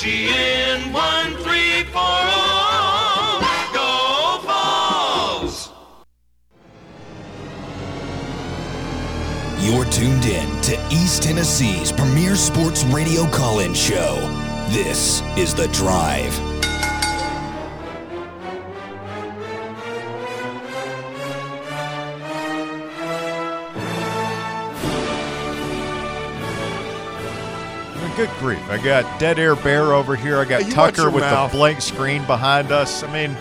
BGN 1340. Go Vols! You're tuned in to East Tennessee's premier sports radio call in show. This is The Drive. Good grief. I got Dead Air Bear over here. I got you Tucker with mouth. the blank screen behind us. I mean,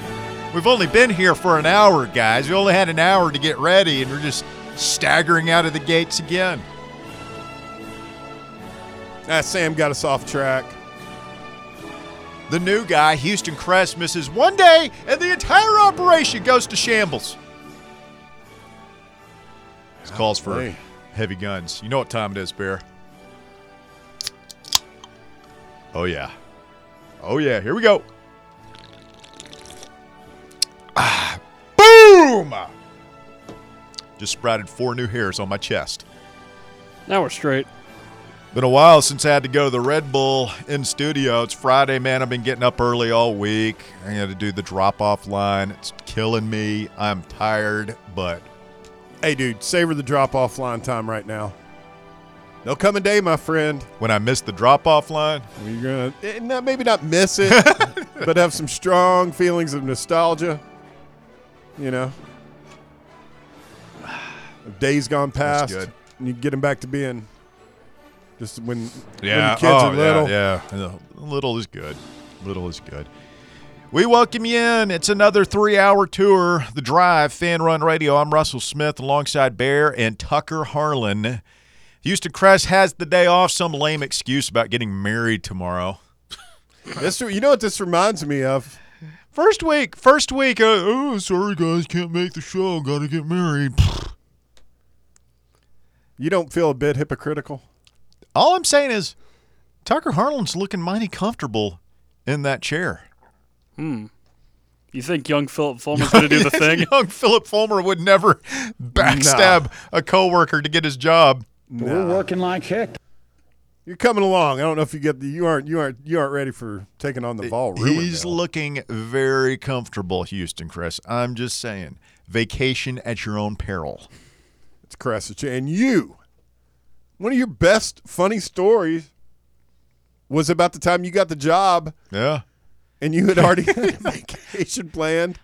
we've only been here for an hour, guys. We only had an hour to get ready, and we're just staggering out of the gates again. Ah, Sam got us off track. The new guy, Houston Crest, misses one day, and the entire operation goes to shambles. This calls for heavy guns. You know what time it is, Bear? Oh, yeah. Oh, yeah. Here we go. Ah, boom! Just sprouted four new hairs on my chest. Now we're straight. Been a while since I had to go to the Red Bull in studio. It's Friday, man. I've been getting up early all week. I had to do the drop off line. It's killing me. I'm tired, but Hey, dude, savor the drop off line time right now. There'll come a day, my friend, when I miss the drop off line, you're gonna eh, maybe not miss it, but have some strong feelings of nostalgia. You know, days gone past, good. and you get them back to being just when when yeah, the kids oh, are little. Yeah, yeah. Little is good. Little is good. We welcome you in. It's another three hour tour, The Drive, Fan Run Radio. I'm Russell Smith alongside Bear and Tucker Harlan. Houston Crest has the day off, some lame excuse about getting married tomorrow. This, you know what this reminds me of? First week, first week. Uh, oh, sorry guys, can't make the show. Got to get married. You don't feel a bit hypocritical? All I'm saying is, Tucker Harlan's looking mighty comfortable in that chair. Hmm. You think young Phillip Fulmer's going to do the thing? Young Phillip Fulmer would never backstab a coworker to get his job. We're working like heck. You're coming along. I don't know if you get the you aren't you aren't you aren't ready for taking on the Vol. He's Rubendale. looking very comfortable, Houston, Chris. I'm just saying, vacation at your own peril. It's Cressage. And you, one of your best funny stories was about the time you got the job Yeah. and you had already had a vacation planned.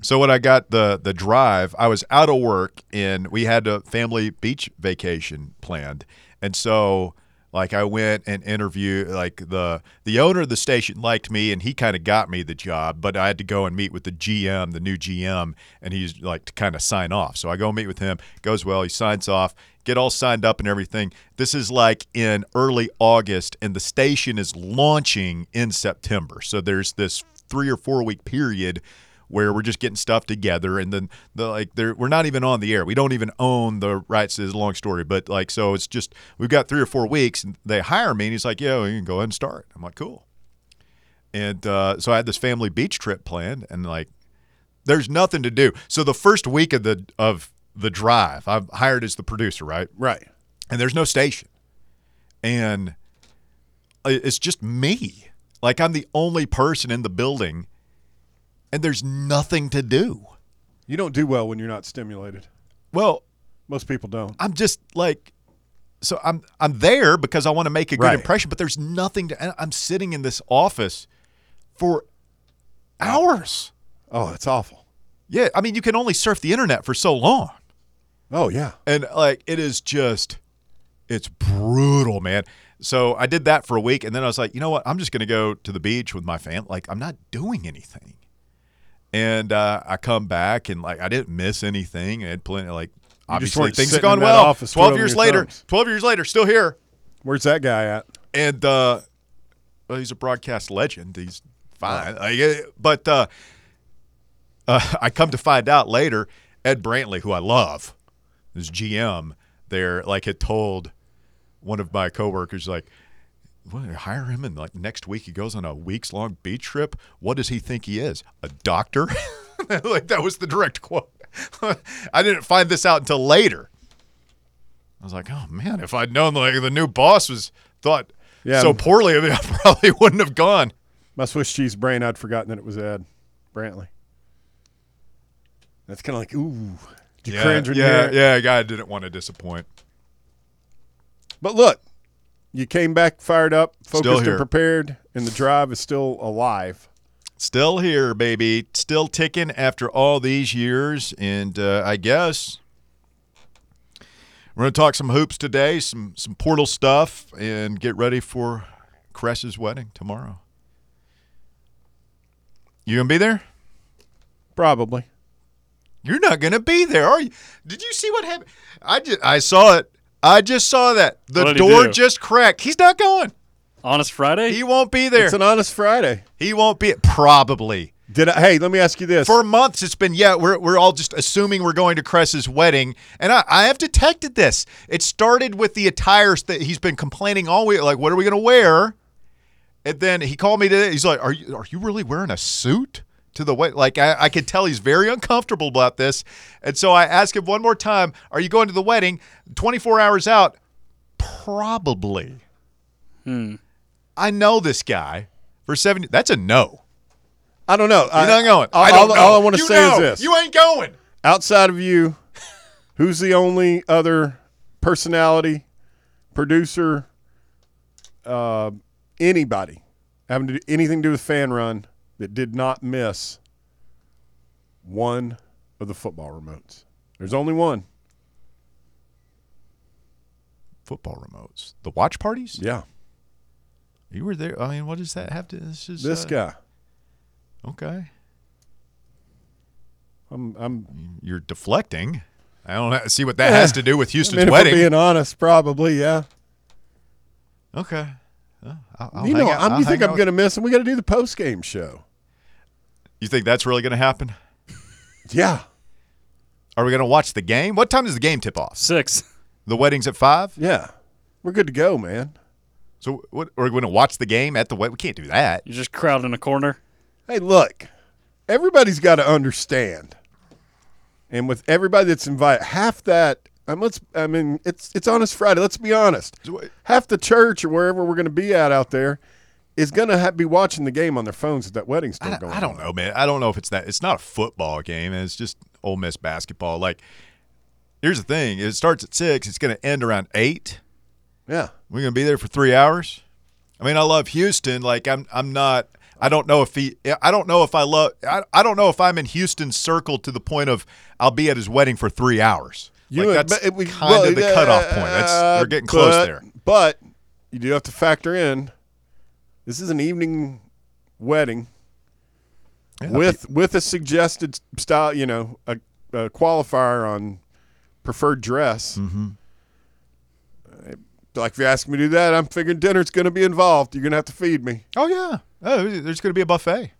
So when I got the the drive, I was out of work and we had a family beach vacation planned. And so like I went and interviewed like the the owner of the station liked me and he kind of got me the job, but I had to go and meet with the GM, the new GM, and he's like to kind of sign off. So I go meet with him, goes well, he signs off, get all signed up and everything. This is like in early August and the station is launching in September. So there's this 3 or 4 week period where we're just getting stuff together and then the like they're we're not even on the air. We don't even own the rights to this long story. But like so it's just we've got three or four weeks and they hire me and he's like, Yeah, well, you can go ahead and start. I'm like, Cool. And uh, so I had this family beach trip planned and like there's nothing to do. So the first week of the of the drive, I'm hired as the producer, right? Right. and there's no station and it's just me like i'm the only person in the building and there's nothing to do You don't do well when you're not stimulated. well Most people don't. i'm just like so i'm i'm there because i want to make a good Right. impression but there's nothing to and i'm sitting in this office for hours Oh, it's awful. yeah i mean you can only surf the internet for so long Oh yeah. and like it is just it's brutal man so i did that for a week and then i was like you know what i'm just going to go to the beach with my family like i'm not doing anything and uh, i come back and like i didn't miss anything i had plenty like obviously things have gone well office 12 years later thumbs. 12 years later still here Where's that guy at? and uh, well, he's a broadcast legend. He's fine, Like, uh, but uh, uh, I come to find out later, Ed Brantley, who I love, his GM there, like had told one of my coworkers, like, "What? Hire him, and like next week he goes on a weeks long beach trip. What does he think he is? A doctor? like that was the direct quote. I didn't find this out until later. I was like, oh man, if I'd known like the new boss was thought Yeah, so poorly, I, mean, I probably wouldn't have gone. my Swiss cheese brain, I'd forgotten that it was Ed Brantley. That's kind of like, ooh, did you cringe when yeah, it? yeah. Guy didn't want to disappoint. But look, you came back fired up, focused and prepared, and the drive is still alive. Still here, baby. Still ticking after all these years, and uh, I guess we're going to talk some hoops today, some some portal stuff, and get ready for Cress's wedding tomorrow. You gonna be there? Probably. You're not gonna be there, are you? Did you see what happened? I just I saw it. I just saw that the What'd he door do? just cracked. He's not going. Honest Friday? He won't be there. It's an honest Friday. he won't be. Probably. Did I, hey, let me ask you this. For months, it's been yeah. We're we're all just assuming we're going to Cress's wedding, and I, I have detected this. It started with the attires that he's been complaining all week. Like, what are we going to wear? And then he called me today. He's like, "Are you are you really wearing a suit to the wedding?" Like, I, I could tell he's very uncomfortable about this. And so I ask him one more time, "Are you going to the wedding?" Twenty four hours out, probably. Hmm. I know this guy for seventy. That's a no. I don't know. You're not going. All, I don't all, know. all I want to say know. is this: You ain't going. outside of you, who's the only other personality, producer, uh, anybody having to do anything to do with fan run that did not miss one of the football remotes? There's only one. Football remotes. The watch parties? Yeah, You were there. I mean, what does that have to? This is this uh, guy. Okay, I'm. I'm. you're deflecting. I don't see what that has to do with I Houston's mean, wedding. being honest, probably yeah. okay. I'll, I'll you know, out- I'm, you think I'm going to miss, and we got to do the post game show. You think that's really going to happen? Yeah, Are we going to watch the game? What time does the game tip off? Six. The wedding's at five. yeah, we're good to go, man. So, what? Are we going to watch the game at the wedding? We can't do that. You're just crowd in a corner. Hey, look, everybody's got to understand, and with everybody that's invited, half that. Um, let's. I mean, it's it's honest Friday. Let's be honest. Half the church or wherever we're going to be at out there is going to be watching the game on their phones if that wedding's still I, going. I don't on. know, man. I don't know if it's that. It's not a football game. It's just Ole Miss basketball. Like, here's the thing: it starts at six. It's going to end around eight. Yeah, We're gonna be there for three hours. I mean, I love Houston. Like, I'm, I'm not. I don't know if he. I don't know if I love. I, I don't know if I'm in Houston's circle to the point of I'll be at his wedding for three hours. You like that's but we- kind well, of the cutoff point. That's we're getting close there. But you do have to factor in this is an evening wedding Yeah, with with a suggested style, you know, a, a qualifier on preferred dress. Mm-hmm. Like if you ask me to do that, I'm figuring dinner's going to be involved. You're going to have to feed me. Oh yeah. Oh, there's gonna be a buffet.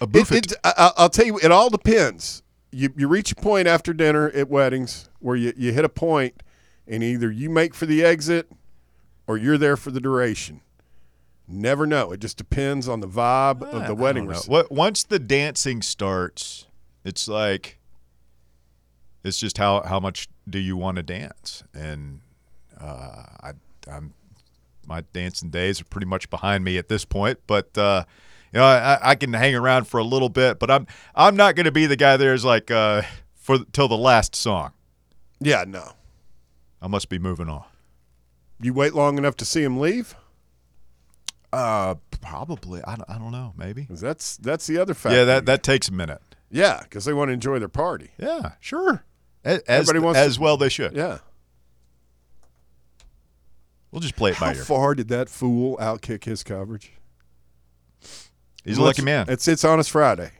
A buffet. it, I, I- I'll tell you, it all depends. You you reach a point after dinner at weddings where you, you hit a point, and either you make for the exit, or you're there for the duration. Never know. It just depends on the vibe of the wedding. don't know. rece- What once the dancing starts, it's like it's just how how much do you want to dance? And uh, I I'm my dancing days are pretty much behind me at this point, but uh, you know I, I can hang around for a little bit, but I'm I'm not going to be the guy there's like uh, for till the last song. Yeah, no. I must be moving on. You wait long enough to see him leave. Uh, probably. I don't, I don't know. Maybe. 'Cause that's that's the other factor. Yeah, that that takes a minute. yeah, because they want to enjoy their party. Yeah, sure. As as, Everybody wants as well they should. Yeah. We'll just play it by ear. How ear. far did that fool outkick his coverage? He's a lucky man. It's it's honest Friday.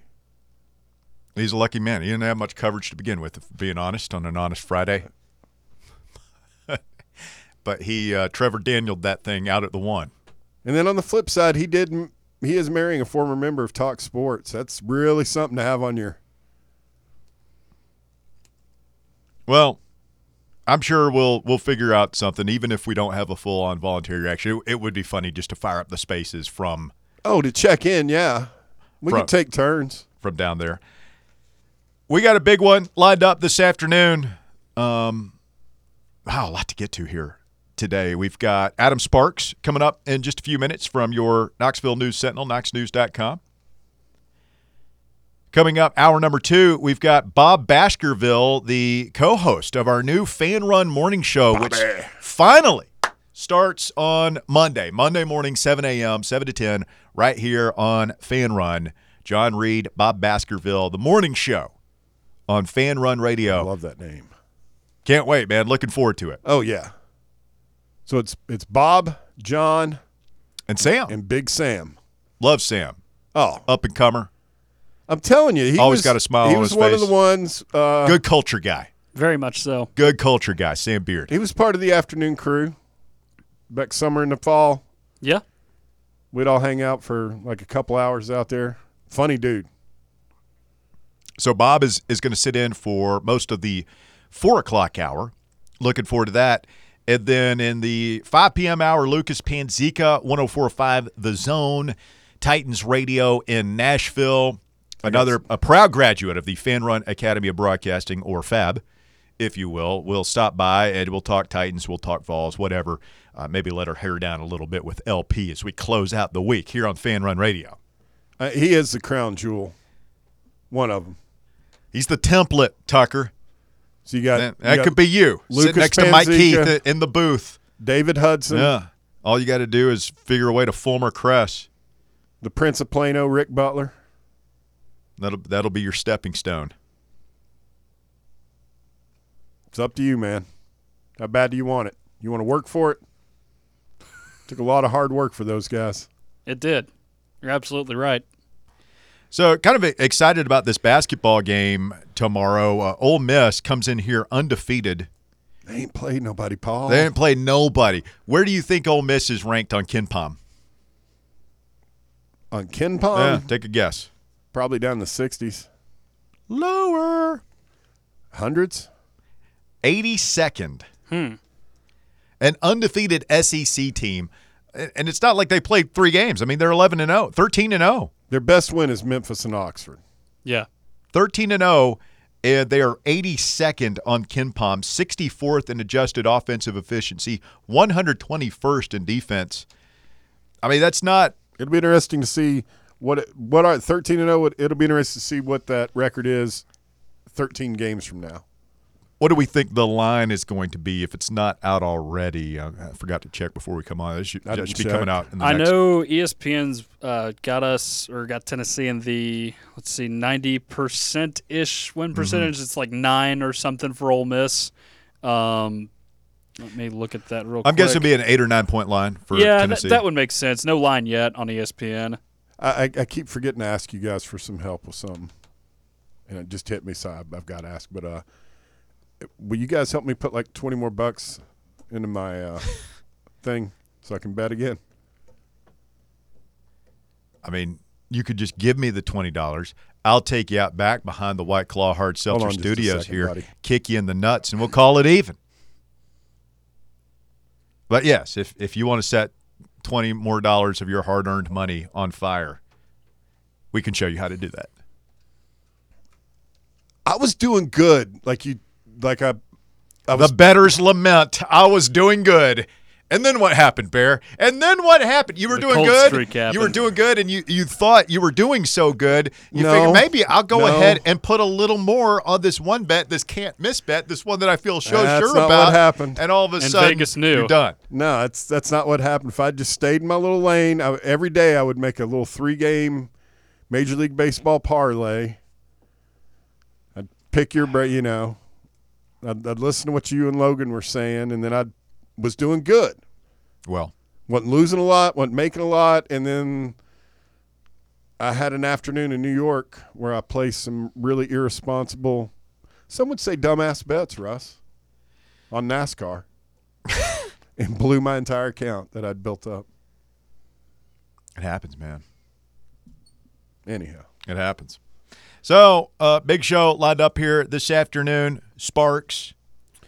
He's a lucky man. He didn't have much coverage to begin with, if being honest, on an honest Friday. but he, uh, Trevor Danieled that thing out at the one. And then on the flip side, he did. He is marrying a former member of Talk Sports. That's really something to have on your. Well, I'm sure we'll we'll figure out something, even if we don't have a full on voluntary reaction. It, it would be funny just to fire up the spaces from Oh, to check in, yeah. We Bro. can take turns. from down there. We got a big one lined up this afternoon. Um, wow, a lot to get to here. Today. We've got Adam Sparks coming up in just a few minutes from your Knoxville News Sentinel, knoxnews.com. Coming up, hour number two, we've got Bob Baskerville, the co host of our new Fan Run Morning Show, which finally starts on Monday, Monday morning, 7 a.m., 7 to 10, right here on Fan Run. John Reed, Bob Baskerville, the morning show on Fan Run I Radio. love that name. Can't wait, man. Looking forward to it. Oh yeah. So it's it's Bob, John, And Sam, and Big Sam. love Sam, Oh, up and comer, I'm telling you, he Always was, got a smile He on was his one face. of the ones. Uh, good culture guy. Very much so. Good culture guy, Sam Beard. He was part of the afternoon crew. Back summer and the fall, Yeah. we'd all hang out for like a couple hours out there. Funny dude. So Bob is is going to sit in for most of the four o'clock hour. Looking forward to that. And then in the 5 p.m. hour, Lucas Panzica, 1045 The Zone, Titans Radio in Nashville. Another a proud graduate of the Fan Run Academy of Broadcasting, or FAB, if you will, We'll stop by and we'll talk Titans, we'll talk Vols, whatever. Uh, maybe let her hair down a little bit with LP as we close out the week here on Fan Run Radio. Uh, he is the crown jewel. One of them. He's the template, Tucker. So you got, That, you that got could be you sitting Lucas next to Mike Keith in the booth. David Hudson, Yeah. All you got to do is figure a way to Fulmer Cress. the Prince of Plano, Rick Butler. That'll that'll be your stepping stone. It's up to you, man. How bad do you want it? You want to work for it? Took a lot of hard work for those guys. It did. You're absolutely right. So, kind of excited about this basketball game tomorrow. Uh, Ole Miss comes in here undefeated. They ain't played nobody, Paul. They ain't played nobody. Where do you think Ole Miss is ranked on KenPom? On KenPom, yeah, take a guess. probably down in the 60s. Lower. Hundreds? 82nd. Hmm. An undefeated SEC team. And it's not like they played three games. I mean, they're 11 and 0, 13 and oh. 0. Their best win is Memphis and Oxford. Yeah. 13 and 0 and they are 82nd on KenPom, 64th in adjusted offensive efficiency, 121st in defense. I mean, that's not It'll be interesting to see what it, what are 13 and 0. It'll be interesting to see what that record is 13 games from now. What do we think the line is going to be if it's not out already? I, I forgot to check before we come on. It should, that should be check. coming out in the I next know ESPN's uh, got us or got Tennessee in the let's see, ninety percent ish Mm-hmm. win percentage. It's like nine or something for Ole Miss. Um, let me look at that real quick. I'm guessing it'd be an eight or nine point line for yeah, that, Tennessee. that would make sense. No line yet on ESPN. I, I, I keep forgetting to ask you guys for some help with something, and it just hit me, so I've, I've got to ask. But uh, will you guys help me put like 20 more bucks into my uh, thing so I can bet again? I mean, you could just give me the twenty dollars. I'll take you out back behind the White Claw Hard Hold Seltzer on just a Studios second, here, buddy. kick you in the nuts, and we'll call it even. But yes, if if you want to set twenty more dollars of your hard earned money on fire, we can show you how to do that. I was doing good, like you, like I, I The betters lament. I was doing good. And then what happened, Bear? And then what happened? You were The doing cold good. streak You were doing good, and you, you thought you were doing so good. You No. figured maybe I'll go No. ahead and put a little more on this one bet, this can't miss bet, this one that I feel so That's sure not about. what happened. And all of a And sudden, Vegas knew. you're done. no, that's that's not what happened. If I just stayed in my little lane, I, every day I would make a little three-game Major League Baseball parlay. I'd pick your, bra- you know, I'd, I'd listen to what you and Logan were saying, and then I was doing good. Well, wasn't losing a lot, wasn't making a lot, and then I had an afternoon in New York where I placed some really irresponsible, some would say dumbass bets, Russ, on NASCAR, and blew my entire account that I'd built up. it happens, man. Anyhow, It happens. So, uh, big show lined up here this afternoon. Sparks,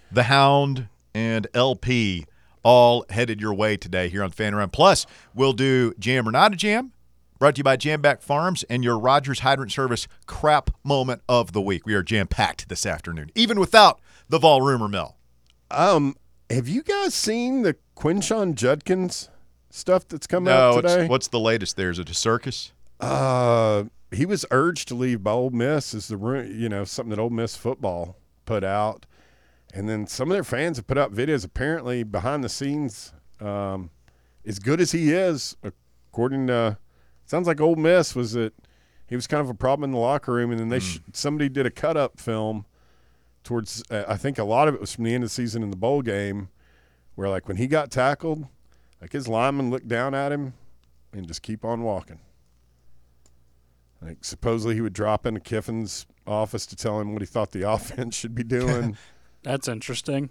the Hound, and LP all headed your way today here on Fan Run. Plus, we'll do Jam or Not a Jam, brought to you by Jamback Farms and your Rogers Hydrant Service crap moment of the week. We are jam packed this afternoon, even without the Vol Rumor Mill. um, Have you guys seen the Quinshon Judkins stuff that's come No, out today? what's the latest there? Is it a circus? Uh, he was urged to leave by Ole Miss. Is the you know something that Ole Miss football put out, and then some of their fans have put out videos. Apparently, behind the scenes, um, as good as he is, according to sounds like Ole Miss was that he was kind of a problem in the locker room, and then they sh- somebody did a cut up film towards. Uh, I think a lot of it was from the end of the season in the bowl game, where like when he got tackled, like his lineman looked down at him and just keep on walking. Like supposedly he would drop into Kiffin's office to tell him what he thought the offense should be doing. That's interesting.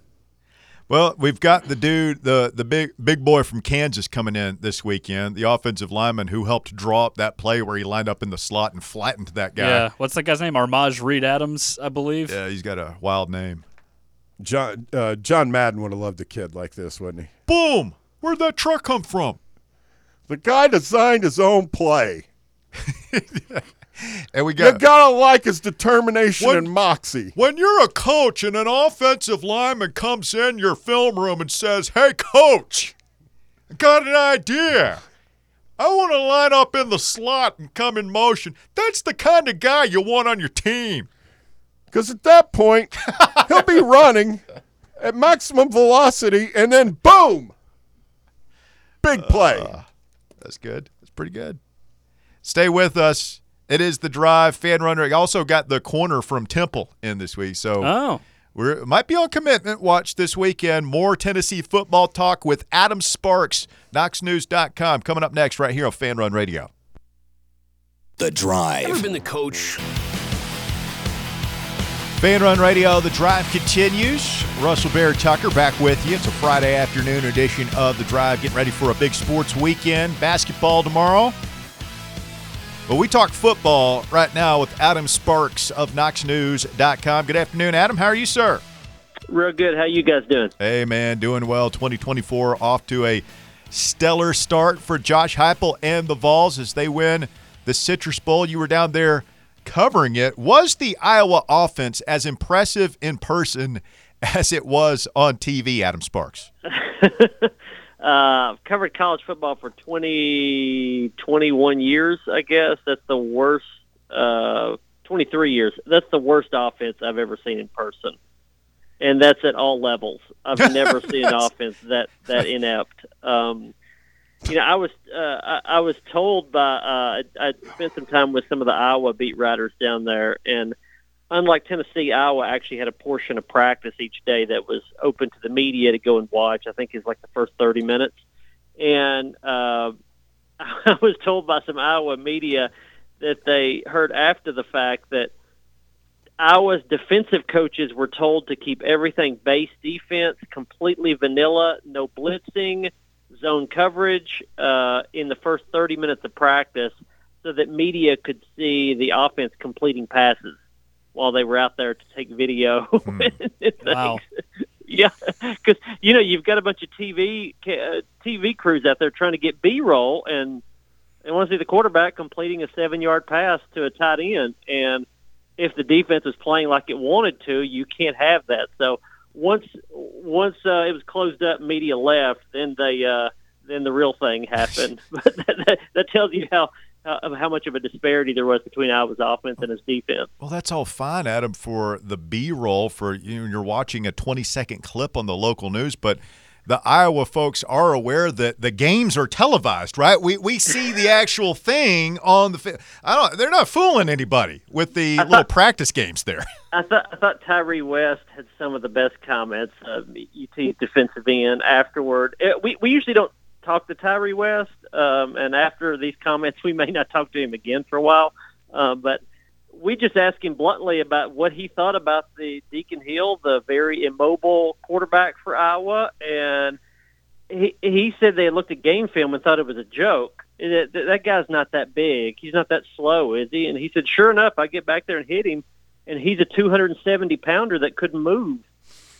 Well, we've got the dude, the the big big boy from Kansas coming in this weekend, the offensive lineman who helped draw up that play where he lined up in the slot and flattened that guy. Yeah. What's that guy's name? Armaj Reed Adams, I believe. Yeah, he's got a wild name. John uh, John Madden would have loved a kid like this, wouldn't he? Boom! Where'd that truck come from? The guy designed his own play. And we got You got gotta like his determination What- and moxie. when you're a coach and an offensive lineman comes in your film room and says, "Hey, coach, I got an idea. I want to line up in the slot and come in motion." That's the kind of guy you want on your team. Because at that point, he'll be running at maximum velocity, and then boom, big play. Uh, that's good. That's pretty good. Stay with us. It is the drive fan runner. I also got the corner from Temple in this week, so Oh. we're might be on commitment. Watch this weekend. More Tennessee football talk with Adam Sparks. KnoxNews.com coming up next right here on Fan Run Radio. The Ever Drive. been the coach Fan Run Radio, the drive continues. Russell Bear Tucker back with you. It's a Friday afternoon edition of the drive, getting ready for a big sports weekend. Basketball tomorrow. But we talk football right now with Adam Sparks of KnoxNews.com. Good afternoon, Adam. How are you, sir? Real good. How you guys doing? Hey, man, doing well. 2024 off to a stellar start for Josh Heupel and the Vols as they win the Citrus Bowl. You were down there covering it. Was the Iowa offense as impressive in person as it was on TV, Adam Sparks? Uh, I've covered college football for 20, 21 years, I guess. That's the worst, uh, 23 years. That's the worst offense I've ever seen in person. And that's at all levels. I've never seen an offense that, that inept. Um, you know, I was uh, I, I was told by uh, I spent some time with some of the Iowa beat writers down there, and unlike Tennessee, Iowa actually had a portion of practice each day that was open to the media to go and watch. I think it's like the first thirty minutes, and uh, I was told by some Iowa media that they heard after the fact that Iowa's defensive coaches were told to keep everything base defense, completely vanilla, no blitzing, zone coverage uh, in the first 30 minutes of practice so that media could see the offense completing passes while they were out there to take video. and. Wow. Yeah, because you know you've got a bunch of TV uh, TV crews out there trying to get B-roll, and they want to see the quarterback completing a seven-yard pass to a tight end. And if the defense is playing like it wanted to, you can't have that. So once once uh, it was closed up, media left, then they uh, then the real thing happened. but that, that, that tells you how how how much of a disparity there was between Iowa's offense and his defense. Well, that's all fine, Adam, for the B roll for you know, you're watching a 20 second clip on the local news, but the Iowa folks are aware that the games are televised, right? We we see the actual thing on the. I don't. They're not fooling anybody with the little practice games there. I thought I thought Tyre West had some of the best comments. Uh, UT's defensive end afterward. Uh, we we usually don't talk to Tyre West, um, and after these comments, we may not talk to him again for a while. Uh, but we just asked him bluntly about what he thought about the Deacon Hill, the very immobile quarterback for Iowa, and he he said they looked at game film and thought it was a joke. That, that guy's not that big. He's not that slow, is he? And he said, sure enough, I get back there and hit him, and he's a 270 pounder that couldn't move.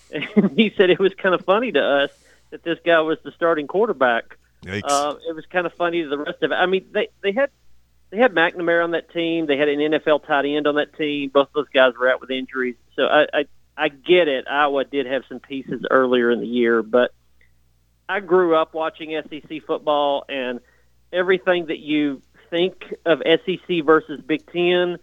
And he said it was kind of funny to us that this guy was the starting quarterback. Uh, it was kind of funny to the rest of it. I mean, they they had they had McNamara on that team. They had an NFL tight end on that team. Both those guys were out with injuries. So I, I I get it. Iowa did have some pieces earlier in the year, but I grew up watching SEC football, and everything that you think of SEC versus Big Ten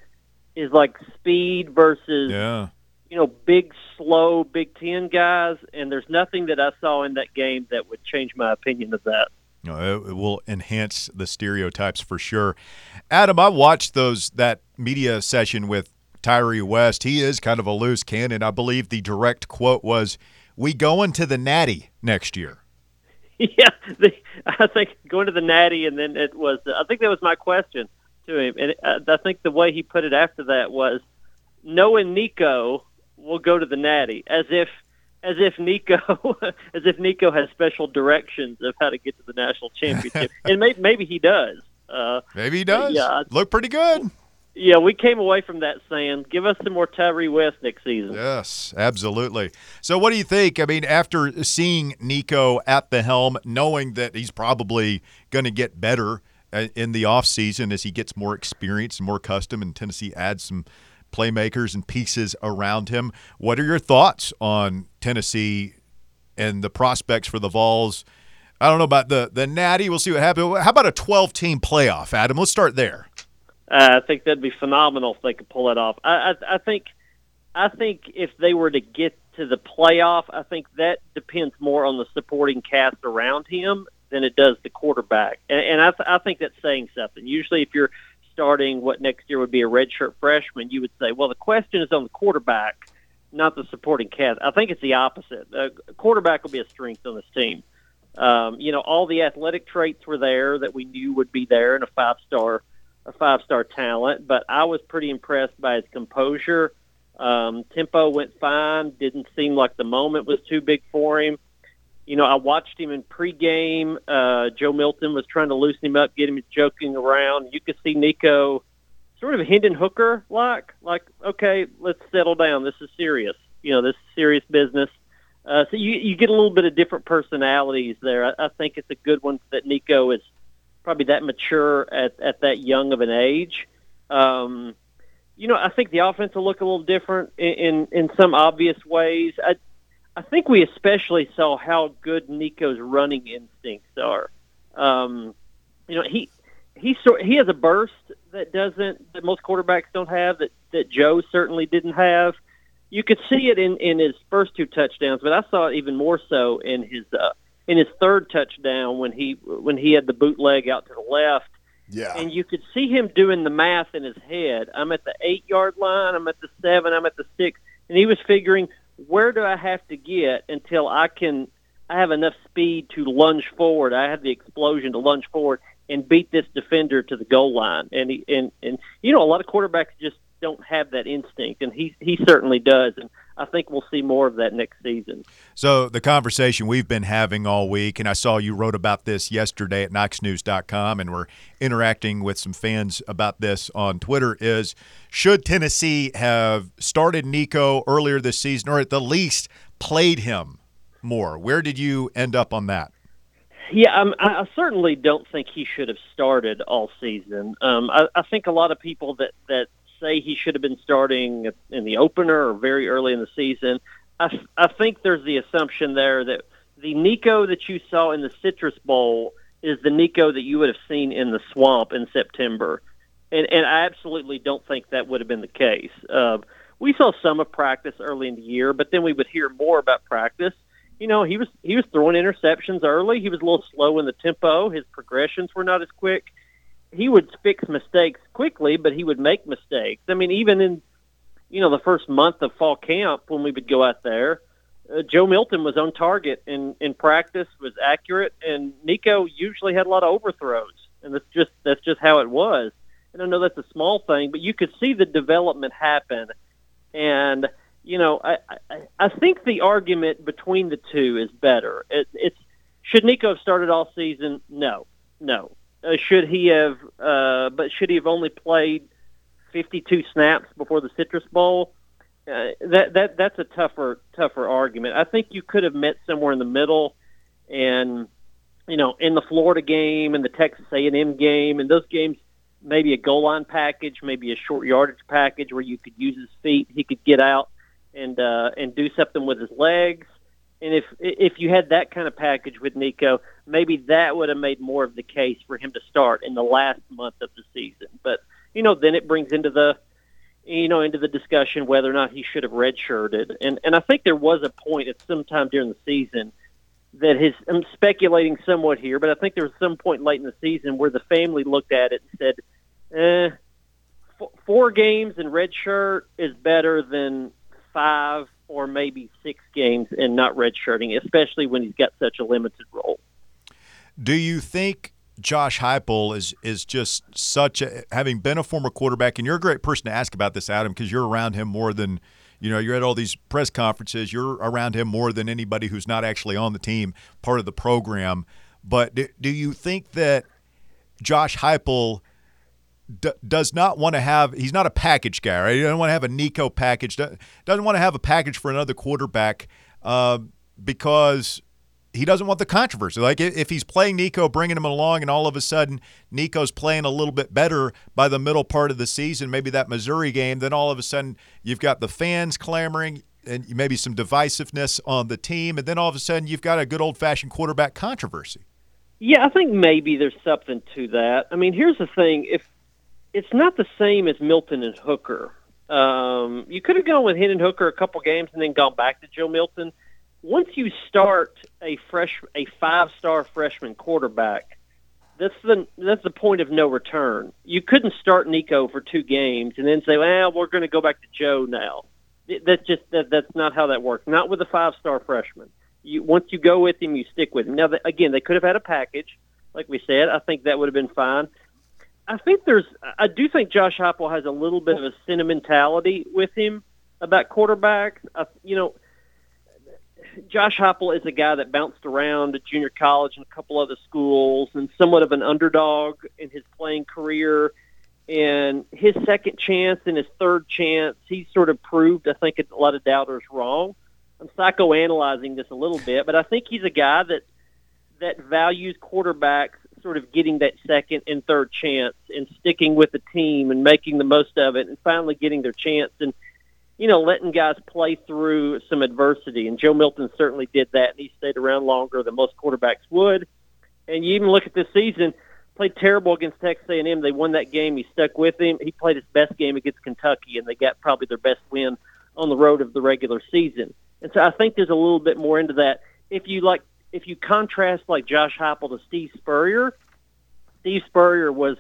is like speed versus Yeah. You know big, slow Big Ten guys, and there's nothing that I saw in that game that would change my opinion of that. It, it will enhance the stereotypes for sure. Adam, I watched those that media session with Tyre West. He is kind of a loose cannon. I believe the direct quote was, "We going to the Natty next year." yeah, the, I think going to the Natty, and then it was. I think that was my question to him, and uh, I think the way he put it after that was, knowing Nico, we'll go to the Natty, as if, as if Nico, as if Nico has special directions of how to get to the national championship, and maybe maybe he does. Uh, Maybe he does. Yeah. Look pretty good. yeah, we came away from that saying, "Give us some more Tyre West next season." Yes, absolutely. So, what do you think? I mean, after seeing Nico at the helm, knowing that he's probably going to get better uh, in the offseason as he gets more experience and more custom, and Tennessee adds some playmakers and pieces around him, what are your thoughts on Tennessee and the prospects for the Vols? I don't know about the the Natty. We'll see what happens. How about a 12 team playoff, Adam? Let's start there. Uh, I think that'd be phenomenal if they could pull it off. I, I, I think, I think if they were to get to the playoff, I think that depends more on the supporting cast around him than it does the quarterback. And, and I, th- I think that's saying something. Usually, if you're starting what next year would be a redshirt freshman, you would say, well, the question is on the quarterback, not the supporting cast. I think it's the opposite. Uh, quarterback will be a strength on this team. Um, you know, all the athletic traits were there that we knew would be there in a five star a five star talent, but I was pretty impressed by his composure. Um, tempo went fine. Didn't seem like the moment was too big for him. You know, I watched him in pregame. Uh, Joe Milton was trying to loosen him up, get him joking around. You could see Nico sort of Hendon Hooker like, like, okay, let's settle down. This is serious. You know, this is serious business. Uh, so you you get a little bit of different personalities there. I, I think it's a good one that Nico is probably that mature at, at that young of an age. Um, you know, I think the offense will look a little different in, in, in some obvious ways. I, I think we especially saw how good Nico's running instincts are. Um, you know, he he sort he has a burst that doesn't that most quarterbacks don't have that that Joe certainly didn't have. You could see it in in his first two touchdowns, but I saw it even more so in his uh, in his third touchdown when he when he had the bootleg out to the left Yeah. and you could see him doing the math in his head. I'm at the eight yard line, I'm at the seven, I'm at the six, and he was figuring where do I have to get until I can I have enough speed to lunge forward. I have the explosion to lunge forward and beat this defender to the goal line. And he and and you know a lot of quarterbacks just don't have that instinct, and he he certainly does. And I think we'll see more of that next season. So the conversation we've been having all week, and I saw you wrote about this yesterday at KnoxNews.com, and we're interacting with some fans about this on Twitter, is should Tennessee have started Nico earlier this season, or at the least played him more? Where did you end up on that? Yeah, um, I, certainly don't think he should have started all season. Um, I, I think a lot of people that that say he should have been starting in the opener or very early in the season. I, I think there's the assumption there that the Nico that you saw in the Citrus Bowl is the Nico that you would have seen in the swamp in September, and and I absolutely don't think that would have been the case. Uh, we saw some of practice early in the year, but then we would hear more about practice you know, he was he was throwing interceptions early. He was a little slow in the tempo. His progressions were not as quick. He would fix mistakes quickly, but he would make mistakes. I mean, even in you know the first month of fall camp when we would go out there, uh, Joe Milton was on target in in practice, was accurate, and Nico usually had a lot of overthrows, and that's just that's just how it was. And I know that's a small thing, but you could see the development happen, and you know, I, I, I think the argument between the two is better. It, it's should Nico have started all season? No, no. Uh, should he have? Uh, but should he have only played 52 snaps before the Citrus Bowl? Uh, that that that's a tougher tougher argument. I think you could have met somewhere in the middle, and you know, in the Florida game and the Texas A&M game and those games, maybe a goal line package, maybe a short yardage package where you could use his feet, he could get out and uh, and do something with his legs. And if if you had that kind of package with Nico, maybe that would have made more of the case for him to start in the last month of the season. But you know, then it brings into the you know into the discussion whether or not he should have redshirted. And and I think there was a point at some time during the season that his I'm speculating somewhat here, but I think there was some point late in the season where the family looked at it and said, "Eh, f- four games in redshirt is better than five or maybe six games and not redshirting, especially when he's got such a limited role." Do you think Josh Heupel is is just such a having been a former quarterback, and you're a great person to ask about this, Adam, because you're around him more than you know. You're at all these press conferences. You're around him more than anybody who's not actually on the team, part of the program. But do, do you think that Josh Heupel d- does not want to have? He's not a package guy, right? He doesn't want to have a Nico package. Doesn't want to have a package for another quarterback uh, because he doesn't want the controversy. Like if he's playing Nico, bringing him along, and all of a sudden Nico's playing a little bit better by the middle part of the season, maybe that Missouri game, then all of a sudden you've got the fans clamoring and maybe some divisiveness on the team, and then all of a sudden you've got a good old fashioned quarterback controversy. Yeah, I think maybe there's something to that. I mean, here's the thing: if it's not the same as Milton and Hooker, um, you could have gone with Hendon Hooker a couple games and then gone back to Joe Milton. Once you start a fresh, a five-star freshman quarterback, that's the that's the point of no return. You couldn't start Nico for two games and then say, "Well, we're going to go back to Joe now." That's just that that's not how that works. Not with a five-star freshman. You once you go with him, you stick with him. Now, again, they could have had a package, like we said. I think that would have been fine. I think there's, I do think Josh Heupel has a little bit of a sentimentality with him about quarterbacks. I, you know, Josh Heupel is a guy that bounced around at junior college and a couple other schools, and somewhat of an underdog in his playing career. And his second chance and his third chance, he sort of proved, I think, a lot of doubters wrong. I'm psychoanalyzing this a little bit, but I think he's a guy that that values quarterbacks sort of getting that second and third chance and sticking with the team and making the most of it and finally getting their chance and you know letting guys play through some adversity. And Joe Milton certainly did that and he stayed around longer than most quarterbacks would. And you even look at this season played terrible against Texas A&M they won that game. He stuck with him. He played his best game against Kentucky and they got probably their best win on the road of the regular season. And so I think there's a little bit more into that. If you like if you contrast like Josh Heupel to Steve Spurrier, Steve Spurrier was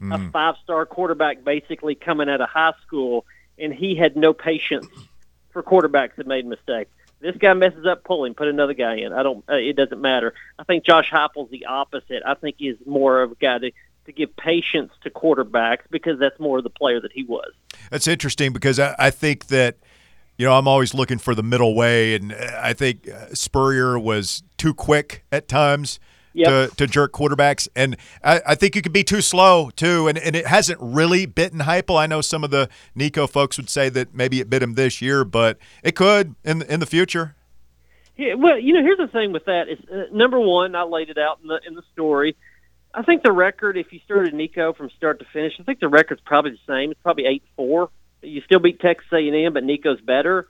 a mm-hmm. five-star quarterback basically coming out of high school, and he had no patience for quarterbacks that made mistakes. This guy messes up, pull him, put another guy in. I don't. Uh, it doesn't matter. I think Josh Heupel's the opposite. I think he's more of a guy to to give patience to quarterbacks because that's more of the player that he was. That's interesting because I, I think that you know I'm always looking for the middle way, and uh, I think uh, Spurrier was too quick at times Yep. to, to jerk quarterbacks, and I, I think you could be too slow too, and, and it hasn't really bitten Heupel. I know some of the Nico folks would say that maybe it bit him this year, but it could in in the future. Yeah, well, you know, here's the thing with that is uh, number one, I laid it out in the in the story. I think the record, if you started Nico from start to finish, I think the record's probably the same. It's probably eight four. You still beat Texas A&M, but Nico's better.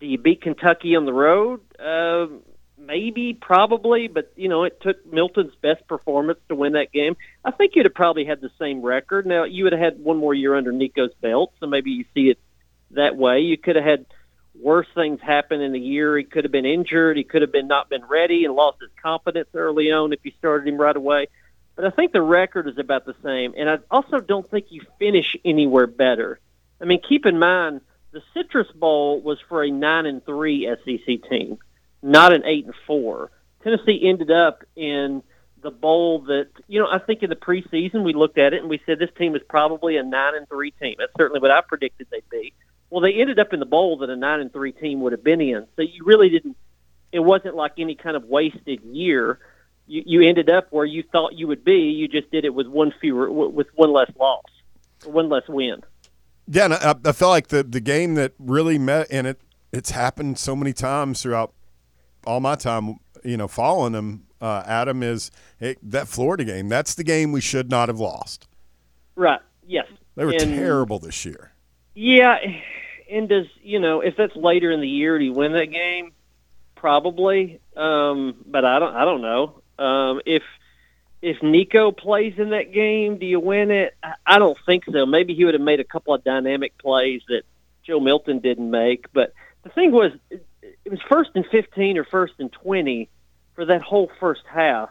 Do you beat Kentucky on the road? Uh, maybe, probably, but you know, it took Milton's best performance to win that game. I think you'd have probably had the same record. Now you would have had one more year under Nico's belt, so maybe you see it that way. You could have had worse things happen in the year. He could have been injured. He could have been not been ready and lost his confidence early on if you started him right away. But I think the record is about the same, and I also don't think you finish anywhere better. I mean, keep in mind the Citrus Bowl was for a nine and three SEC team, not an eight and four. Tennessee ended up in the bowl that you know. I think in the preseason we looked at it and we said this team is probably a nine and three team. That's certainly what I predicted they'd be. Well, they ended up in the bowl that a nine and three team would have been in. So you really didn't. It wasn't like any kind of wasted year. You, you ended up where you thought you would be. You just did it with one fewer, with one less loss, one less win. Yeah, and I, I felt like the the game that really met, and it it's happened so many times throughout all my time, you know, following him. Uh, Adam is hey, that Florida game. That's the game we should not have lost. Right. Yes. They were And- terrible this year. Yeah, and does you know if that's later in the year, do you win that game? Probably, um, but I don't. I don't know. Um, if if Nico plays in that game, do you win it? I don't think so. Maybe he would have made a couple of dynamic plays that Joe Milton didn't make. But the thing was, it was first and fifteen or first and twenty for that whole first half,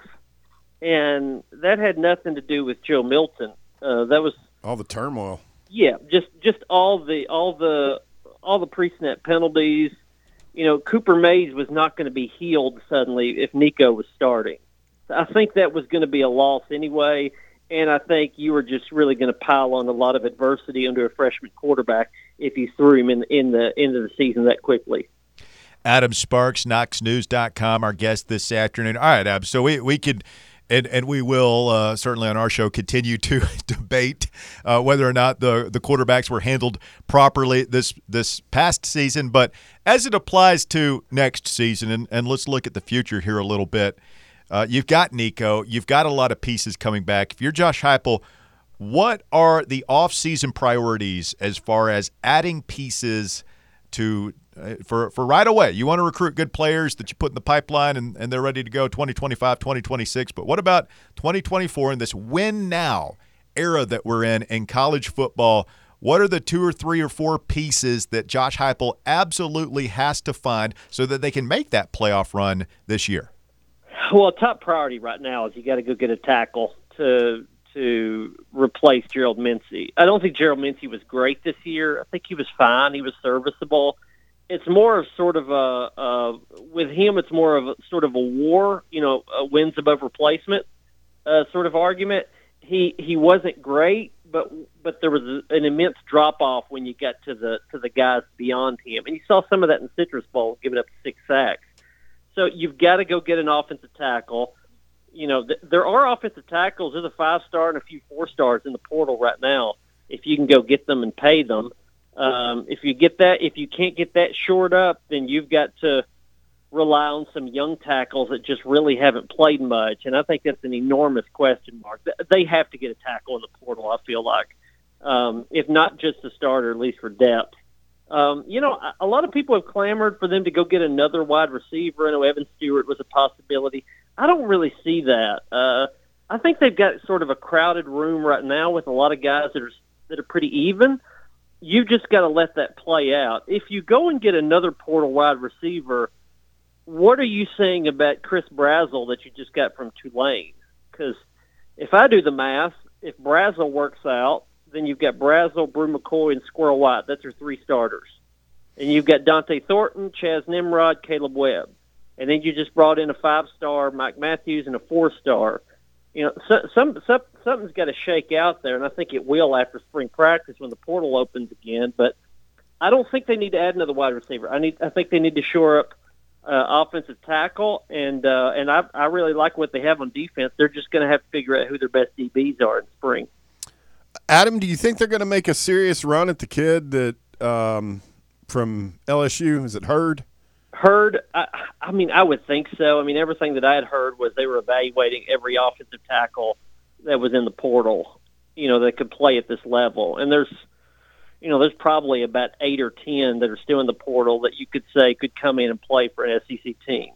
and that had nothing to do with Joe Milton. Uh, that was All the turmoil. yeah, just just all the all the all the pre-snap penalties. You know, Cooper Mays was not going to be healed suddenly if Nico was starting. I think that was going to be a loss anyway, and I think you were just really going to pile on a lot of adversity under a freshman quarterback if you threw him in in the end of the season that quickly. Adam Sparks, KnoxNews.com, our guest this afternoon. All right, Ab. So we, we could, and, and we will uh, certainly on our show continue to debate uh, whether or not the, the quarterbacks were handled properly this this past season. But as it applies to next season, and, and let's look at the future here a little bit. Uh, you've got Nico. You've got a lot of pieces coming back. If you're Josh Heupel, what are the off-season priorities as far as adding pieces to Uh, for for right away? You want to recruit good players that you put in the pipeline and, and they're ready to go 2025, 2026. But what about 2024 in this win now era that we're in in college football? What are the two or three or four pieces that Josh Heupel absolutely has to find so that they can make that playoff run this year? Well, top priority right now is you got to go get a tackle to to replace Gerald Mincey. I don't think Gerald Mincey was great this year. I think he was fine. He was serviceable. It's more of sort of a, a with him. It's more of a, sort of a war, you know, wins above replacement uh, sort of argument. He he wasn't great, but but there was an immense drop off when you got to the to the guys beyond him, and you saw some of that in Citrus Bowl, giving up six sacks. So you've got to go get an offensive tackle. You know, th- there are offensive tackles. There's a five star and a few four stars in the portal right now. If you can go get them and pay them, um, if you get that, if you can't get that shored up, then you've got to rely on some young tackles that just really haven't played much. And I think that's an enormous question mark. They have to get a tackle in the portal. I feel like, um, if not just a starter, at least for depth. Um, you know, a- lot of people have clamored for them to go get another wide receiver. I know Evan Stewart was a possibility. I don't really see that. Uh, I think they've got sort of a crowded room right now with a lot of guys that are that are pretty even. You've just got to let that play out. If you go and get another portal wide receiver, what are you saying about Chris Brazzell that you just got from Tulane? Because if I do the math, if Brazzell works out, then you've got Brazzell, Bru McCoy, and Squirrel White. That's your three starters. And you've got Dont'e Thornton, Chas Nimrod, Kaleb Webb. And then you just brought in a five-star Mike Matthews and a four-star. You know, so, some, some something's got to shake out there, and I think it will after spring practice when the portal opens again. But I don't think they need to add another wide receiver. I need, I think they need to shore up uh, offensive tackle, and uh, and I, I really like what they have on defense. They're just going to have to figure out who their best DBs are in spring. Adam, do you think they're going to make a serious run at the kid that um, from LSU? Is it Heard? Heard, I, I mean, I would think so. I mean, everything that I had heard was they were evaluating every offensive tackle that was in the portal, you know, that could play at this level. And there's, you know, there's probably about eight or ten that are still in the portal that you could say could come in and play for an SEC team.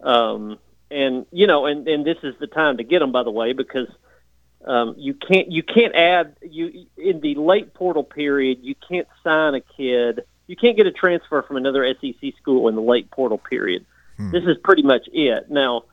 Um, and you know, and and this is the time to get them, by the way, because um, you can't you can't add you in the late portal period. You can't sign a kid. You can't get a transfer from another SEC school in the late portal period. This is pretty much it. Now,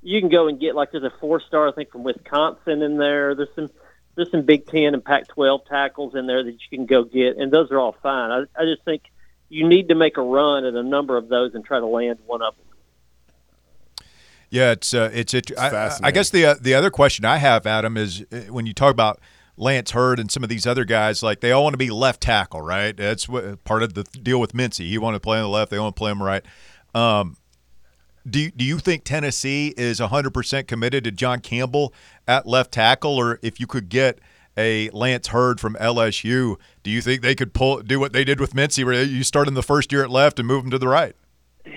you can go and get like there's a four star I think from Wisconsin in there. There's some there's some Big Ten and Pac-12 tackles in there that you can go get, and those are all fine. I, I just think you need to make a run at a number of those and try to land one of them. Yeah, it's uh, it's, it, I, I guess the uh, the other question I have, Adam, is uh, when you talk about Lance Heard and some of these other guys, like they all want to be left tackle, right? That's what, part of the deal with Mincey. He wanted to play on the left, they want to play him right. Um, do do you think Tennessee is 100% committed to John Campbell at left tackle, or if you could get a Lance Heard from LSU, do you think they could pull do what they did with Mincey, where you start in the first year at left and move him to the right?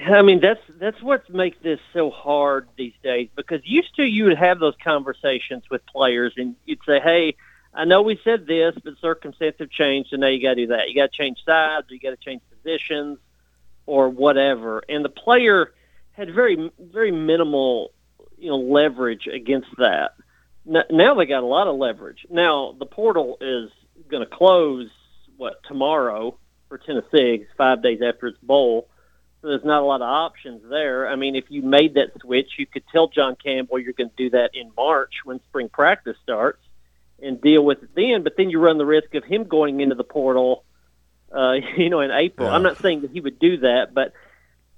I mean, that's that's what makes this so hard these days. Because used to, you would have those conversations with players, and you'd say, "Hey, I know we said this, but circumstances have changed, and now you got to do that. You got to change sides, or you got to change positions, or whatever. And the player had very, very minimal, you know, leverage against that. Now they got a lot of leverage. Now the portal is going to close what tomorrow for Tennessee, five days after its bowl. So there's not a lot of options there. I mean, if you made that switch, you could tell John Campbell you're going to do that in March when spring practice starts and deal with it then. But then you run the risk of him going into the portal, uh, you know, in April. I'm not saying that he would do that, but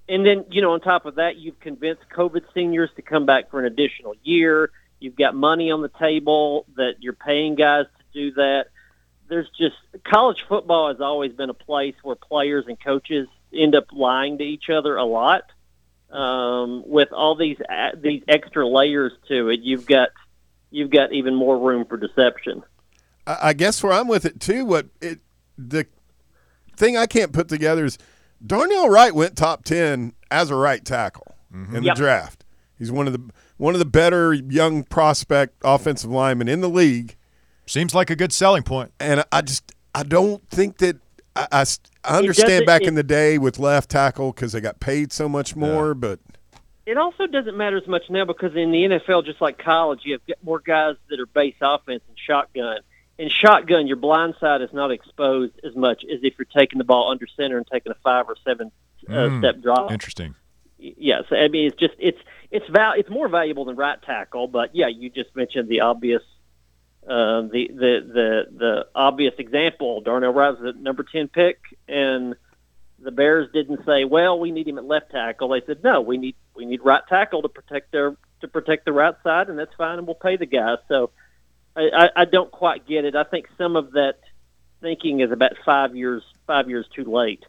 and then you know, on top of that, you've convinced COVID seniors to come back for an additional year. You've got money on the table that you're paying guys to do that. There's just college football has always been a place where players and coaches end up lying to each other a lot. Um, with all these these extra layers to it, you've got you've got even more room for deception. I, I guess where I'm with it too. What it the thing I can't put together is Darnell Wright went top ten as a right tackle mm-hmm. in the Yep. draft. He's one of the one of the better young prospect offensive linemen in the league, Seems like a good selling point. and I just I don't think that I, understand doesn't- back it- in the day with left tackle because they got paid so much more, but It also doesn't matter as much now because in the NFL, just like college, you have more guys that are base offense and shotgun. In shotgun, your blind side is not exposed as much as if you're taking the ball under center and taking a five or seven uh, Mm. step drop. Interesting. Yes, I mean it's just it's it's val- it's more valuable than right tackle, but yeah, you just mentioned the obvious, uh, the the the the obvious example. Darnell Wright the number ten pick, and the Bears didn't say, "Well, we need him at left tackle." They said, "No, we need we need right tackle to protect their to protect the right side, and that's fine, and we'll pay the guy." So I, I, I don't quite get it. I think some of that thinking is about five years five years too late.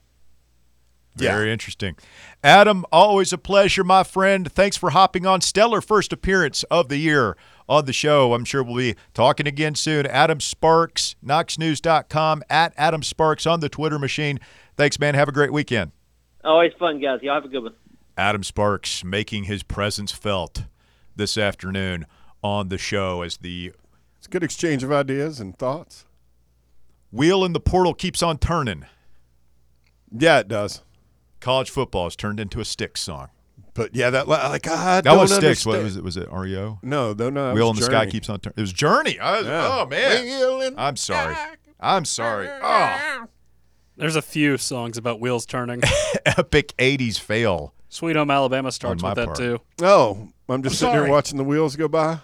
Very interesting. Adam, always a pleasure, my friend. Thanks for hopping on. Stellar first appearance of the year on the show. I'm sure we'll be talking again soon. Adam Sparks, KnoxNews.com, at Adam Sparks on the Twitter machine. Thanks, man. Have a great weekend. Always fun, guys. Y'all have a good one. Adam Sparks making his presence felt this afternoon on the show as the it's a good exchange of ideas and thoughts. wheel in the portal keeps on turning. Yeah, it does. College football has turned into a Styx song. But yeah, that like I That don't was Styx. What was it? Was it REO? No, no, no. Wheel in the sky keeps on turning. It was Journey. I was- Yeah. Oh man, Wheel in- I'm sorry. I'm sorry. Oh, There's a few songs about wheels turning. epic '80s fail. Sweet Home Alabama starts my with that part. too. Oh, I'm just sitting sorry. here watching the wheels go by.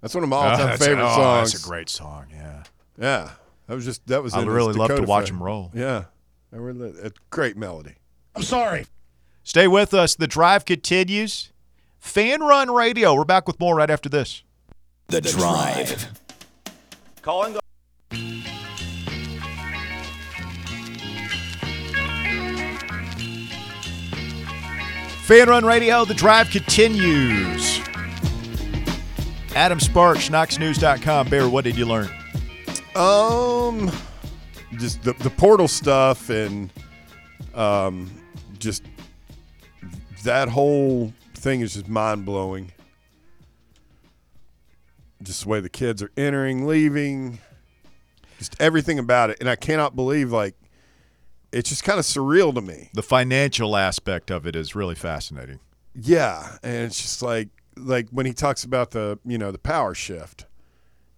That's one of my Oh, all-time that's- favorite oh, songs. That's a great song. Yeah. Yeah, that was just that was. I in his really love to Dakota watch Fa- him roll. Yeah, I really, a great melody. I'm sorry. Stay with us. The drive continues. Fan Run Radio. We're back with more right after this. The Drive. Fan Run Radio. The drive continues. Adam Sparks, KnoxNews.com. Bear, what did you learn? Um, just the the portal stuff and um, just that whole thing is just mind blowing. Just the way the kids are entering, leaving, just everything about it, and I cannot believe like it's just kind of surreal to me. The financial aspect of it is really fascinating. Yeah, and it's just like like when he talks about the you know the power shift,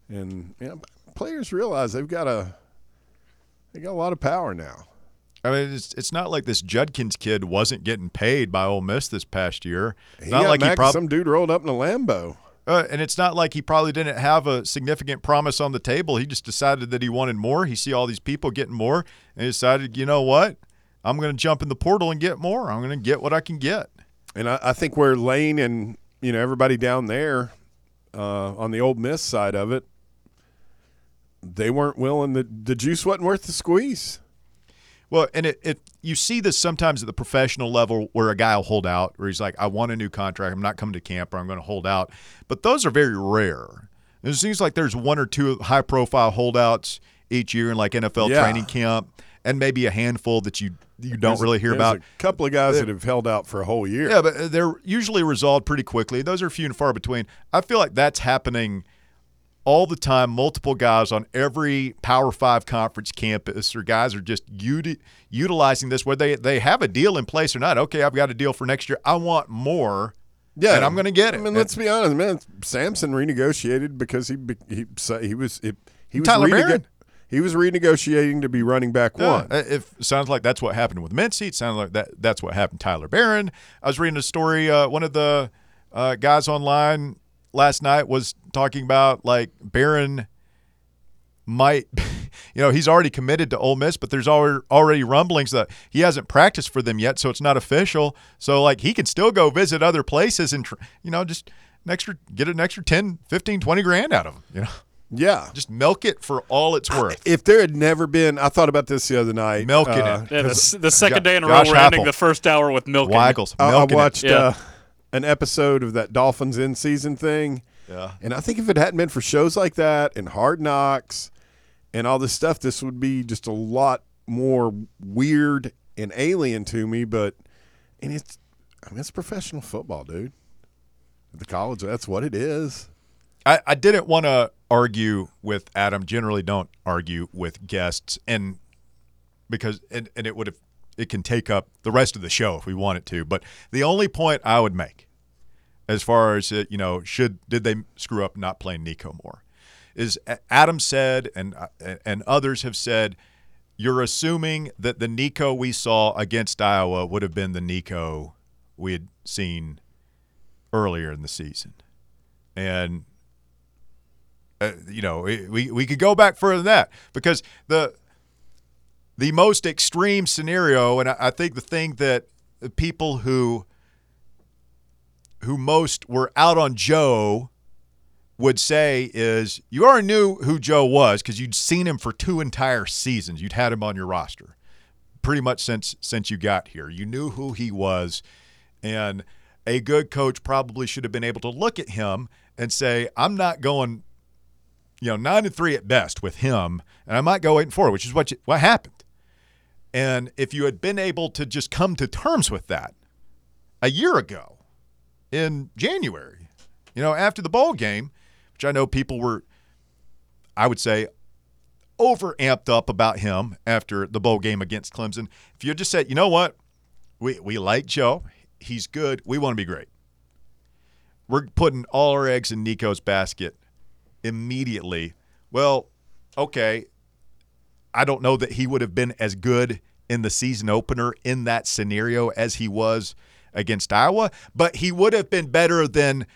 and you know, players realize they've got a they got a lot of power now. I mean, it's, it's not like this Judkins kid wasn't getting paid by Ole Miss this past year. It's He not like he prob- some dude rolled up in a Lambo. Uh, and it's not like he probably didn't have a significant promise on the table. He just decided that he wanted more. He see all these people getting more, and he decided, you know what? I'm going to jump in the portal and get more. I'm going to get what I can get. And I, I think where Lane and you know everybody down there uh, on the Ole Miss side of it, they weren't willing. The the juice wasn't worth the squeeze. Well, and it, it you see this sometimes at the professional level where a guy will hold out, where he's like, "I want a new contract. I'm not coming to camp, or I'm going to hold out." But those are very rare. It seems like there's one or two high-profile holdouts each year in like NFL Yeah. training camp, and maybe a handful that you you don't There's- really hear there's about. A couple of guys that have held out for a whole year. Yeah, but uh, they're usually resolved pretty quickly. Those are few and far between. I feel like that's happening all the time, multiple guys on every Power Five conference campus, or guys are just uti- utilizing this, whether they, they have a deal in place or not. Okay, I've got a deal for next year. I want more. Yeah, and I'm going to get it. I mean, let's be honest, man. Sampson renegotiated because he he he was he, he was Tyler renego- Baron. he was renegotiating to be running back one. Uh, If sounds like that's what happened with Mincey, it sounds like that that's what happened Tyler Baron. I was reading a story. Uh, one of the uh, guys online last night was talking about like Baron might, you know, he's already committed to Ole Miss, but there's already already rumblings that he hasn't practiced for them yet, so it's not official. So like he can still go visit other places and you know just an extra get an extra 10, 15, 20 grand out of him. You know, yeah. just milk it for all it's worth. If there had never been, I thought about this the other night. Milking uh, it. Yeah, the, the second day in a Josh row, we're ending the first hour with milking. Waggles, I, I milking it. watched Yeah. An episode of that Dolphins in season thing. Yeah. And I think if it hadn't been for shows like that and Hard Knocks and all this stuff, this would be just a lot more weird and alien to me. But and it's, I mean, it's professional football, dude. At the college, that's what it is. I, I didn't want to argue with Adam. Generally, don't argue with guests, and because and, and it would have it can take up the rest of the show if we want it to. But the only point I would make, as far as uh, you know, should did they screw up not playing Nico more, is Adam said and uh, and others have said. You're assuming that the Nico we saw against Iowa would have been the Nico we had seen earlier in the season. And uh, you know, we, we could go back further than that because the the most extreme scenario, and I, think the thing that people who who most were out on Joe would say is you already knew who Joe was because you'd seen him for two entire seasons. You'd had him on your roster pretty much since since you got here. You knew who he was, and a good coach probably should have been able to look at him and say, "I'm not going, you know, nine and three at best with him, and I might go eight and four, which is what you, what happened." And if you had been able to just come to terms with that a year ago in January, you know, after the bowl game, which I know people were, I would say, over amped up about him after the bowl game against Clemson. If you just said, you know what, we, we like Joe, he's good, we want to be great. We're putting all our eggs in Nico's basket immediately. Well, okay, I don't know that he would have been as good in the season opener in that scenario as he was against Iowa, but he would have been better than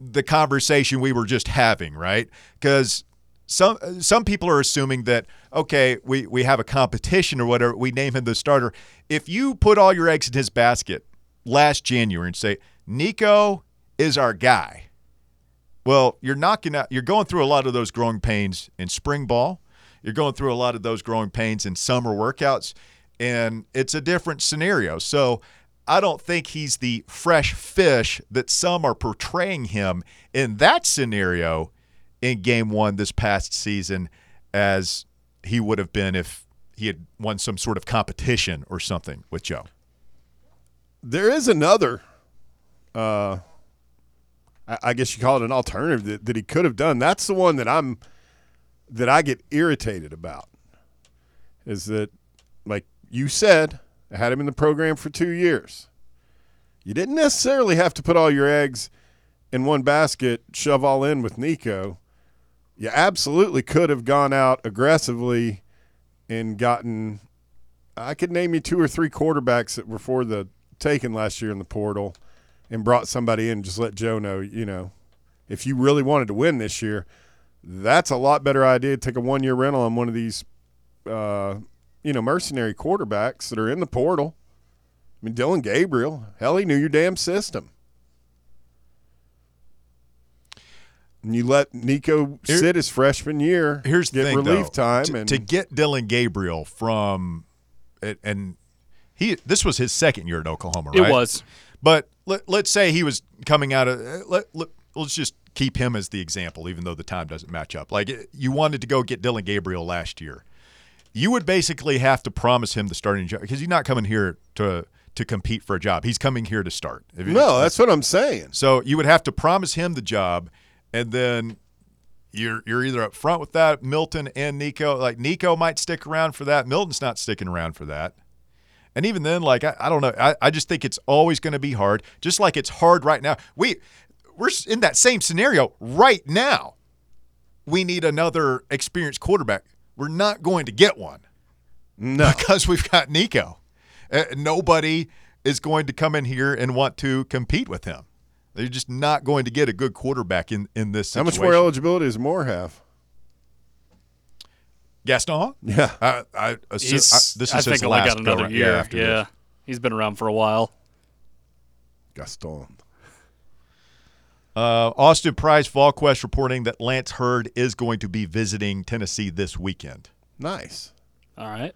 the conversation we were just having, right? Because some some people are assuming that okay, we we have a competition or whatever, we name him the starter. If you put all your eggs in his basket last January and say Nico is our guy, well, you're knocking out. You're going through a lot of those growing pains in spring ball. You're going through a lot of those growing pains in summer workouts, and it's a different scenario. So I don't think he's the fresh fish that some are portraying him in that scenario in game one this past season as he would have been if he had won some sort of competition or something with Joe. There is another, uh, I, guess you call it an alternative that, that he could have done. That's the one that I'm that I get irritated about. Is that like you said, I had him in the program for two years. You didn't necessarily have to put all your eggs in one basket, shove all in with Nico. You absolutely could have gone out aggressively and gotten. I could name you two or three quarterbacks that were for the taken last year in the portal and brought somebody in. Just let Joe know, you know, if you really wanted to win this year, that's a lot better idea. To take a one year rental on one of these, uh, you know, mercenary quarterbacks that are in the portal. I mean, Dillon Gabriel, hell, he knew your damn system. And you let Nico Here- sit his freshman year. Here's the get thing, relief though. time, to, and to get Dillon Gabriel from, and- and he this was his second year at Oklahoma, right? It was. But let, let's say he was coming out of let, let let's just keep him as the example, even though the time doesn't match up. Like you wanted to go get Dillon Gabriel last year, you would basically have to promise him the starting job because he's not coming here to to compete for a job. He's coming here to start. No, that's what I'm saying. so you would have to promise him the job, and then you're you're either up front with that Milton and Nico. Like Nico might stick around for that. Milton's not sticking around for that. And even then, like I, I don't know. I, I just think it's always going to be hard. Just like it's hard right now. We we're in that same scenario right now. We need another experienced quarterback. We're not going to get one. No. Because we've got Nico. Uh, nobody is going to come in here and want to compete with him. They're just not going to get a good quarterback in, in this How much more eligibility does Moore have? Gaston? Yeah. I, I, assume, I, this is think his only last got another go-round. year. Yeah, Yeah, this. he's been around for a while. Gaston. Uh, Austin Price, VolQuest reporting that Lance Heard is going to be visiting Tennessee this weekend. Nice. All right.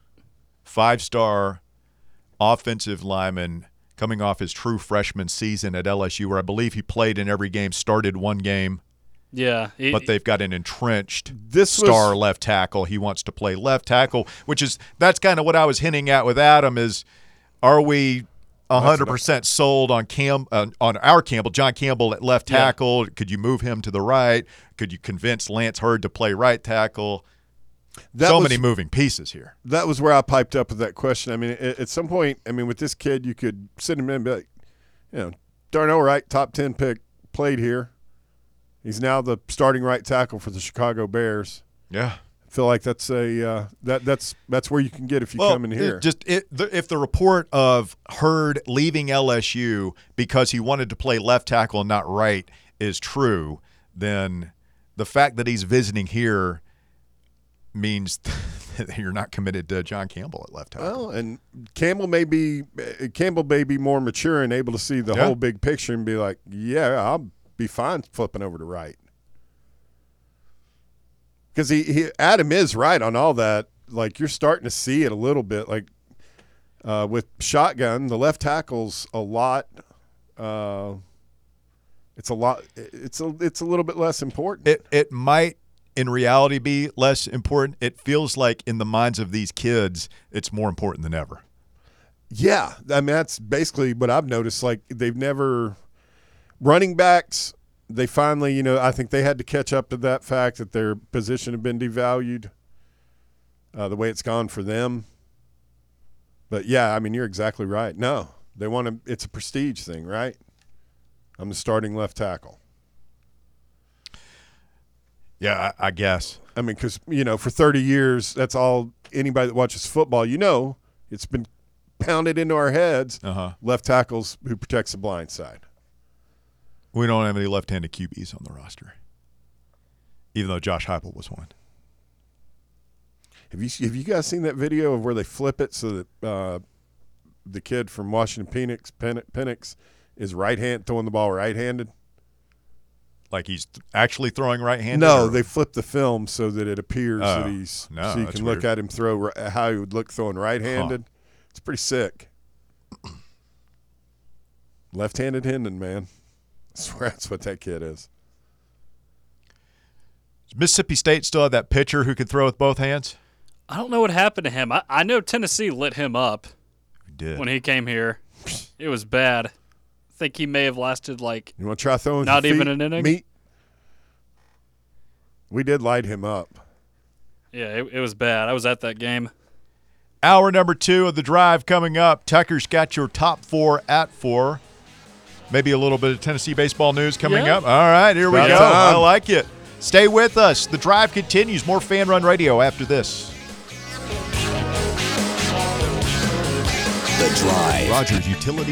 Five star offensive lineman coming off his true freshman season at LSU, where I believe he played in every game, started one game, Yeah, he- but they've got an entrenched This was- star left tackle. He wants to play left tackle, which is that's kind of what I was hinting at with Adam is are we 100% sold on Cam uh, on our Campbell, John Campbell at left Yeah. tackle? Could you move him to the right? Could you convince Lance Heard to play right tackle? That so was, many moving pieces here. That was where I piped up with that question. I mean, at, at some point, I mean, with this kid, you could sit him in and be like, you know, Darnell Wright, top 10 pick, played here. He's now the starting right tackle for the Chicago Bears. Yeah. I feel like that's a uh, that that's that's where you can get if you Well, come in here. it just it, the, if the report of Heard leaving LSU because he wanted to play left tackle and not right is true, then the fact that he's visiting here means that you're not committed to John Campbell at left tackle. well, and Campbell may be uh, Campbell may be more mature and able to see the Yeah. whole big picture and be like, yeah, I'll be fine flipping over to right. Because he, he Adam is right on all that. Like you're starting to see it a little bit. Like uh, with shotgun, the left tackle's a lot. Uh, it's a lot. It's a it's a little bit less important. It it might in reality be less important. It feels like in the minds of these kids, it's more important than ever. Yeah, I mean that's basically what I've noticed. Like they've never running backs. They finally, you know, I think they had to catch up to that fact that their position had been devalued. Uh, the way it's gone for them. But yeah, I mean you're exactly right. No, they want to. It's a prestige thing, right? I'm the starting left tackle. Yeah, I, I guess. I mean, because you know, for 30 years, that's all anybody that watches football, you know, it's been pounded into our heads. Uh huh. Left tackles who protects the blind side. We don't have any left-handed QBs on the roster, even though Josh Heupel was one. Have you have you guys seen that video of where they flip it so that uh, the kid from Washington Penix Pen- Penix is right hand throwing the ball right handed? Like he's th- actually throwing right-handed. No, or- they flip the film so that it appears Oh, that he's no, so you can look at him throw how he would look throwing right handed. It's pretty sick. Left handed Hendon, man. I swear that's what that kid is. Does Mississippi State still have that pitcher who could throw with both hands. I don't know what happened to him. I, I know Tennessee lit him up We did. when he came here. It was bad. I think he may have lasted like You want to try throwing? Not your even an inning? Meat. We did light him up. yeah, it, it was bad. I was at that game. Hour number two of the drive coming up. Tucker's got your top four at four. Maybe a little bit of Tennessee baseball news coming Yeah. up. All right, here we About go. time. I like it. Stay with us. The drive continues. More fan run radio after this. The Drive. Rogers Utility